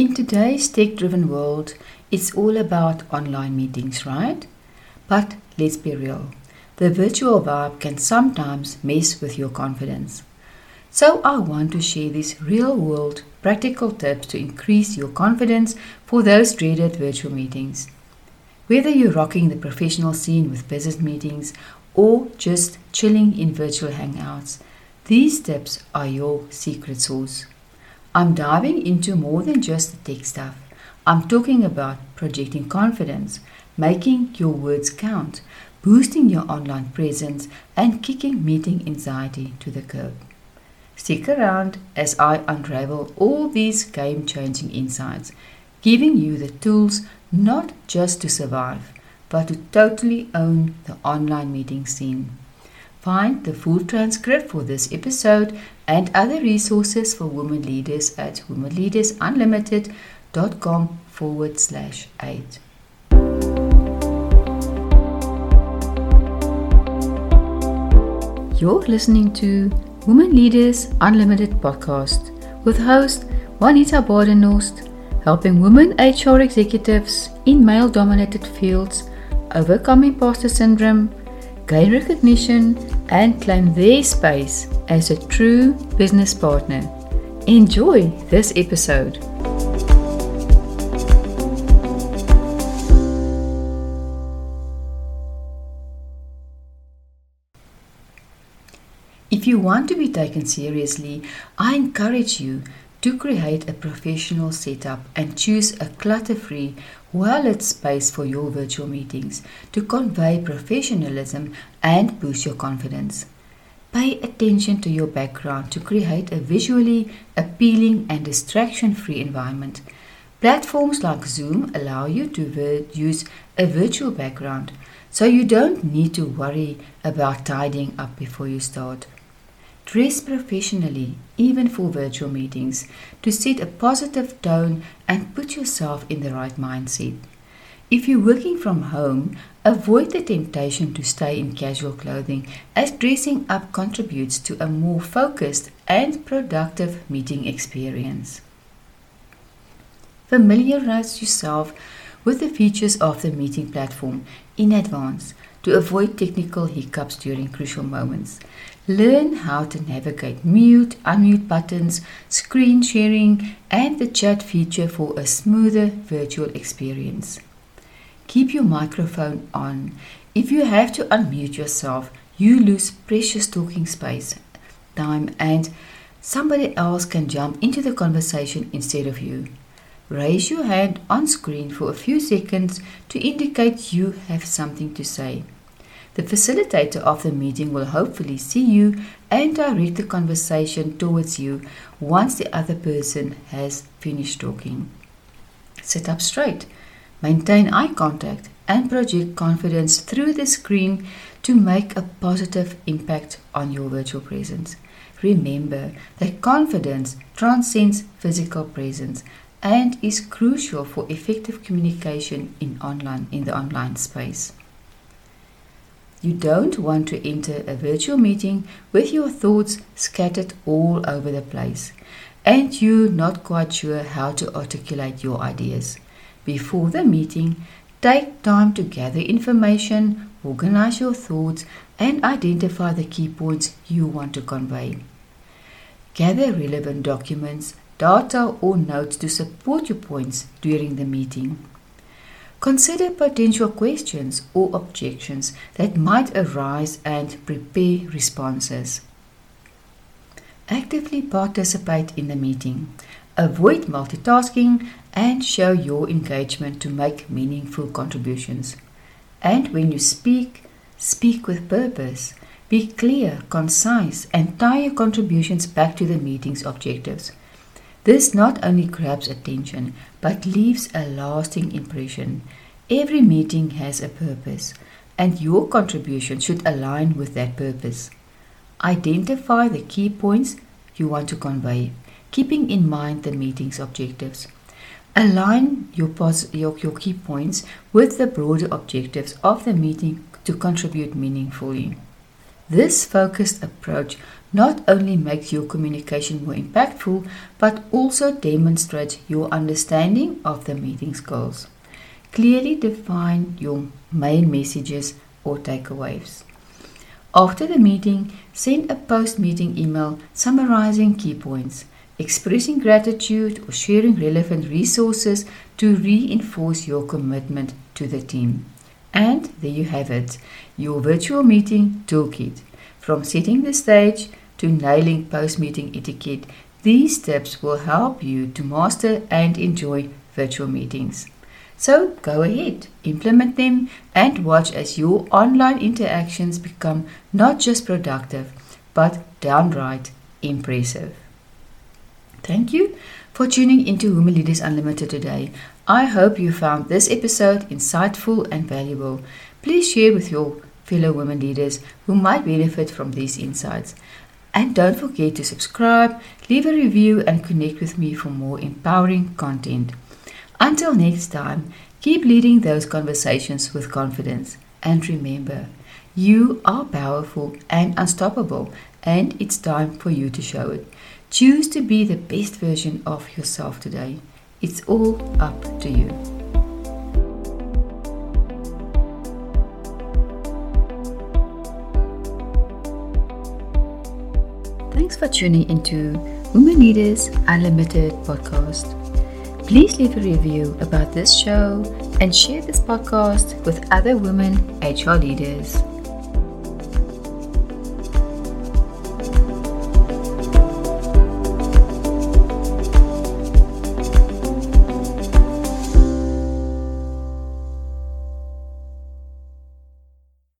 In today's tech driven world, it's all about online meetings, right? But let's be real. The virtual vibe can sometimes mess with your confidence. So, I want to share these real world practical tips to increase your confidence for those dreaded virtual meetings. Whether you're rocking the professional scene with business meetings or just chilling in virtual hangouts, these tips are your secret sauce. I'm diving into more than just the tech stuff. I'm talking about projecting confidence, making your words count, boosting your online presence, and kicking meeting anxiety to the curb. Stick around as I unravel all these game changing insights, giving you the tools not just to survive, but to totally own the online meeting scene. Find the full transcript for this episode and other resources for women leaders at womenleadersunlimited.com forward slash 8. You're listening to Women Leaders Unlimited podcast with host Juanita Badenhorst, helping women HR executives in male dominated fields overcome imposter syndrome gain recognition, and claim their space as a true business partner. Enjoy this episode. If you want to be taken seriously, I encourage you to create a professional setup and choose a clutter free, well lit space for your virtual meetings to convey professionalism and boost your confidence. Pay attention to your background to create a visually appealing and distraction free environment. Platforms like Zoom allow you to use a virtual background, so you don't need to worry about tidying up before you start. Dress professionally, even for virtual meetings, to set a positive tone and put yourself in the right mindset. If you're working from home, avoid the temptation to stay in casual clothing, as dressing up contributes to a more focused and productive meeting experience. Familiarize yourself with the features of the meeting platform in advance to avoid technical hiccups during crucial moments. Learn how to navigate mute, unmute buttons, screen sharing, and the chat feature for a smoother virtual experience. Keep your microphone on. If you have to unmute yourself, you lose precious talking space, time, and somebody else can jump into the conversation instead of you. Raise your hand on screen for a few seconds to indicate you have something to say. The facilitator of the meeting will hopefully see you and direct the conversation towards you once the other person has finished talking. Sit up straight, maintain eye contact, and project confidence through the screen to make a positive impact on your virtual presence. Remember that confidence transcends physical presence and is crucial for effective communication in online in the online space. You don't want to enter a virtual meeting with your thoughts scattered all over the place and you're not quite sure how to articulate your ideas. Before the meeting, take time to gather information, organize your thoughts, and identify the key points you want to convey. Gather relevant documents, data, or notes to support your points during the meeting. Consider potential questions or objections that might arise and prepare responses. Actively participate in the meeting. Avoid multitasking and show your engagement to make meaningful contributions. And when you speak, speak with purpose. Be clear, concise, and tie your contributions back to the meeting's objectives. This not only grabs attention, but leaves a lasting impression. Every meeting has a purpose, and your contribution should align with that purpose. Identify the key points you want to convey, keeping in mind the meeting's objectives. Align your, pos- your, your key points with the broader objectives of the meeting to contribute meaningfully. This focused approach not only makes your communication more impactful, but also demonstrates your understanding of the meeting's goals. Clearly define your main messages or takeaways. After the meeting, send a post meeting email summarizing key points, expressing gratitude, or sharing relevant resources to reinforce your commitment to the team. And there you have it your virtual meeting toolkit. From setting the stage to nailing post meeting etiquette, these steps will help you to master and enjoy virtual meetings. So go ahead, implement them, and watch as your online interactions become not just productive, but downright impressive. Thank you for tuning into Women Leaders Unlimited today. I hope you found this episode insightful and valuable. Please share with your fellow women leaders who might benefit from these insights. And don't forget to subscribe, leave a review, and connect with me for more empowering content. Until next time, keep leading those conversations with confidence. And remember, you are powerful and unstoppable, and it's time for you to show it. Choose to be the best version of yourself today. It's all up to you. Thanks for tuning into Women Leaders Unlimited podcast. Please leave a review about this show and share this podcast with other women HR leaders.